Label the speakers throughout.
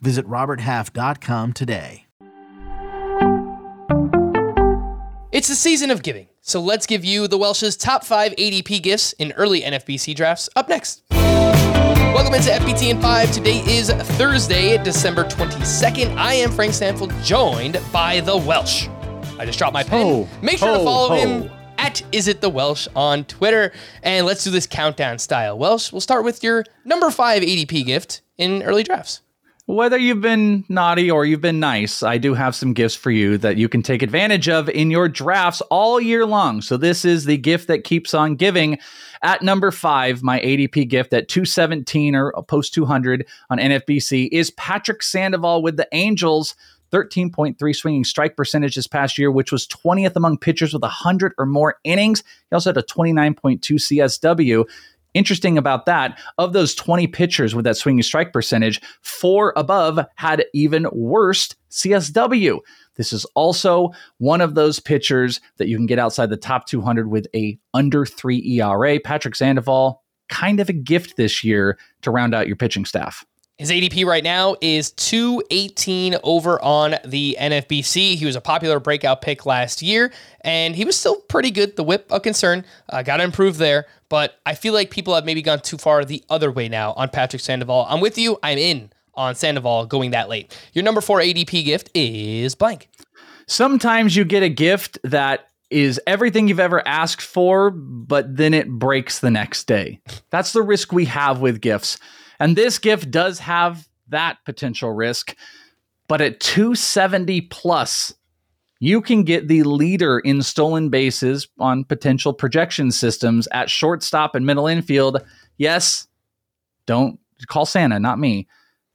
Speaker 1: Visit RobertHalf.com today.
Speaker 2: It's the season of giving, so let's give you the Welsh's top five ADP gifts in early NFBC drafts up next. Welcome into FBT in 5. Today is Thursday, December 22nd. I am Frank Stampfl, joined by the Welsh. I just dropped my pen.
Speaker 3: Ho,
Speaker 2: Make sure to follow
Speaker 3: ho.
Speaker 2: him at Is It The Welsh on Twitter. And let's do this countdown style. Welsh, we'll start with your number five ADP gift in early drafts.
Speaker 3: Whether you've been naughty or you've been nice, I do have some gifts for you that you can take advantage of in your drafts all year long. So, this is the gift that keeps on giving. At number five, my ADP gift at 217 or post 200 on NFBC is Patrick Sandoval with the Angels. 13.3 swinging strike percentage this past year, which was 20th among pitchers with 100 or more innings. He also had a 29.2 CSW. Interesting about that, of those 20 pitchers with that swinging strike percentage, four above had even worse CSW. This is also one of those pitchers that you can get outside the top 200 with a under 3 ERA. Patrick Sandoval, kind of a gift this year to round out your pitching staff.
Speaker 2: His ADP right now is 218 over on the NFBC. He was a popular breakout pick last year, and he was still pretty good. The whip, a concern. Uh, Got to improve there, but I feel like people have maybe gone too far the other way now on Patrick Sandoval. I'm with you. I'm in on Sandoval going that late. Your number four ADP gift is blank.
Speaker 3: Sometimes you get a gift that is everything you've ever asked for, but then it breaks the next day. That's the risk we have with gifts. And this gift does have that potential risk. But at 270 plus, you can get the leader in stolen bases on potential projection systems at shortstop and middle infield. Yes, don't call Santa, not me.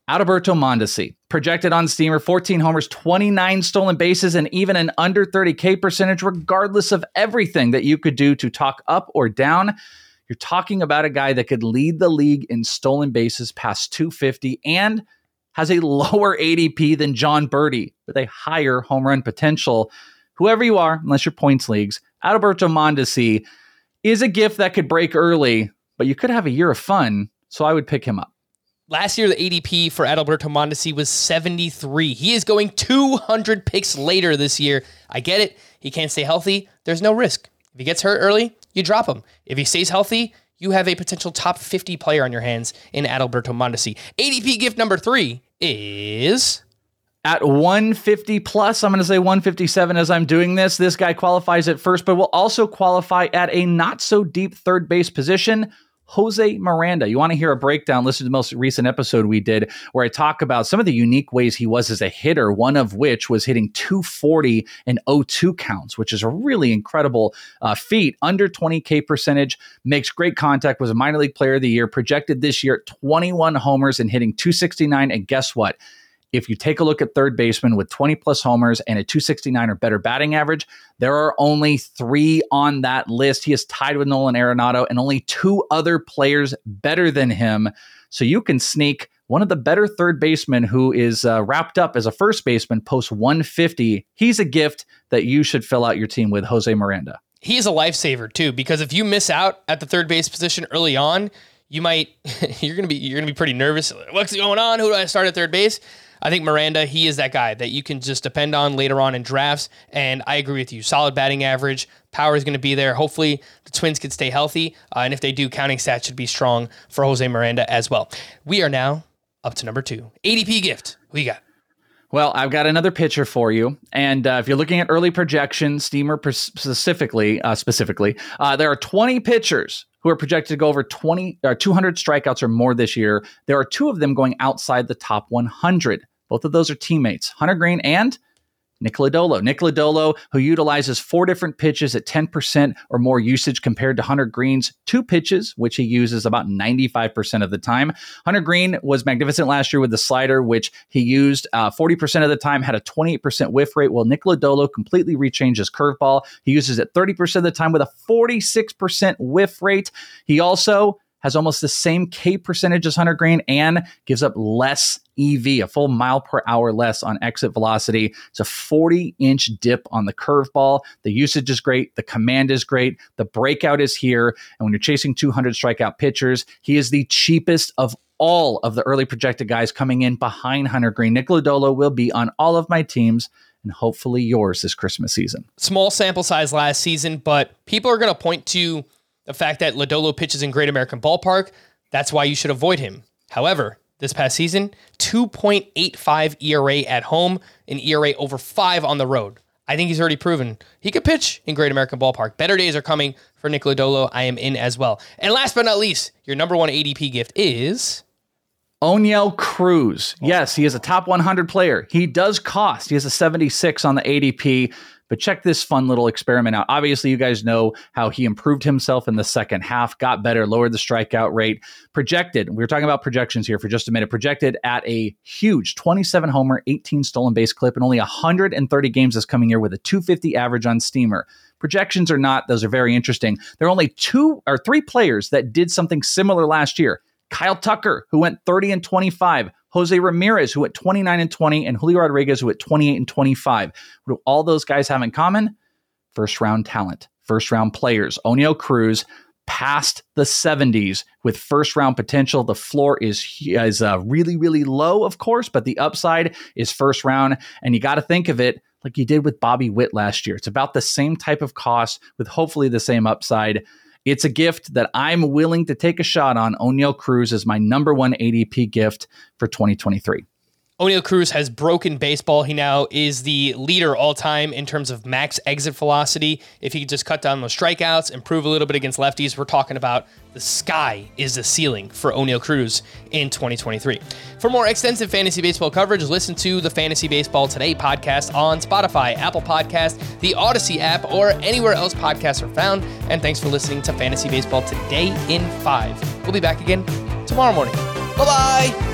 Speaker 3: Adalberto Mondesi, projected on Steamer, 14 homers, 29 stolen bases, and even an under 30K percentage, regardless of everything that you could do to talk up or down. You're talking about a guy that could lead the league in stolen bases past 250 and has a lower ADP than Jon Berti with a higher home run potential. Whoever you are, unless you're points leagues, Adalberto Mondesi is a gift that could break early, but you could have a year of fun. So I would pick him up.
Speaker 2: Last year, the ADP for Adalberto Mondesi was 73. He is going 200 picks later this year. I get it. He can't stay healthy. There's no risk. If he gets hurt early, you drop him. If he stays healthy, you have a potential top 50 player on your hands in Adalberto Mondesi. ADP gift number three is
Speaker 3: At 150 plus, I'm going to say 157 as I'm doing this. This guy qualifies at first, but will also qualify at a not so deep third base position. Jose Miranda. You want to hear a breakdown? Listen to the most recent episode we did where I talk about some of the unique ways he was as a hitter, one of which was hitting 240 and 02 counts, which is a really incredible uh, feat. Under 20K percentage, makes great contact, was a minor league player of the year, projected this year 21 homers and hitting 269. And guess what? If you take a look at third baseman with 20 plus homers and a 269 or better batting average, there are only three on that list. He is tied with Nolan Arenado and only two other players better than him. So you can sneak one of the better third basemen who is uh, wrapped up as a first baseman post 150. He's a gift that you should fill out your team with, Jose Miranda.
Speaker 2: he is a lifesaver too because if you miss out at the third base position early on, you might you're gonna be you're gonna be pretty nervous. What's going on? Who do I start at third base? I think Miranda, he is that guy that you can just depend on later on in drafts. And I agree with you. Solid batting average, power is going to be there. Hopefully, the Twins can stay healthy, uh, and if they do, counting stats should be strong for Jose Miranda as well. We are now up to number two, ADP gift. You got?
Speaker 3: Well, I've got another pitcher for you, and uh, if you're looking at early projections, Steamer specifically, uh, specifically, uh, there are 20 pitchers who are projected to go over 20 or 200 strikeouts or more this year. There are two of them going outside the top 100. Both of those are teammates, Hunter Greene and. Nick Lodolo, who utilizes four different pitches at 10% or more usage compared to Hunter Greene's two pitches, which he uses about 95% of the time. Hunter Greene was magnificent last year with the slider, which he used uh, 40% of the time, had a 28% whiff rate. while Nick Lodolo completely rechanged his curveball. He uses it 30% of the time with a 46% whiff rate. He also has almost the same K percentage as Hunter Greene and gives up less EV, a full mile per hour less on exit velocity. It's a 40 inch dip on the curveball. The usage is great. The command is great. The breakout is here. And when you're chasing 200 strikeout pitchers, he is the cheapest of all of the early projected guys coming in behind Hunter Greene. Nick Lodolo will be on all of my teams and hopefully yours this Christmas season.
Speaker 2: Small sample size last season, but people are going to point to the fact that Lodolo pitches in Great American Ballpark, that's why you should avoid him. However, this past season, 2.85 ERA at home, an ERA over five on the road. I think he's already proven he could pitch in Great American Ballpark. Better days are coming for Nick Lodolo. I am in as well. And last but not least, your number one ADP gift is
Speaker 3: Oneil Cruz. Yes, he is a top 100 player. He does cost. He has a 76 on the ADP. But check this fun little experiment out. Obviously, you guys know how he improved himself in the second half, got better, lowered the strikeout rate. Projected, we were talking about projections here for just a minute, projected at a huge 27 homer, 18 stolen base clip, and only 130 games this coming year with a 250 average on Steamer. Projections or not, those are very interesting. There are only two or three players that did something similar last year. Kyle Tucker, who went 30 and 25, Jose Ramirez, who at 29 and 20, and Julio Rodriguez, who at 28 and 25. What do all those guys have in common? First round talent, first round players. Oneil Cruz past the 70s with first round potential. The floor is is uh, really really low, of course, but the upside is first round, and you got to think of it like you did with Bobby Witt last year. It's about the same type of cost with hopefully the same upside. It's a gift that I'm willing to take a shot on. Oneil Cruz is my number one ADP gift for 2023.
Speaker 2: Oneil Cruz has broken baseball. He now is the leader all time in terms of max exit velocity. If he could just cut down those strikeouts, improve a little bit against lefties, we're talking about the sky is the ceiling for Oneil Cruz in 2023. For more extensive fantasy baseball coverage, listen to the Fantasy Baseball Today podcast on Spotify, Apple Podcast, the Odyssey app, or anywhere else podcasts are found. And thanks for listening to Fantasy Baseball Today in 5. We'll be back again tomorrow morning. Bye bye.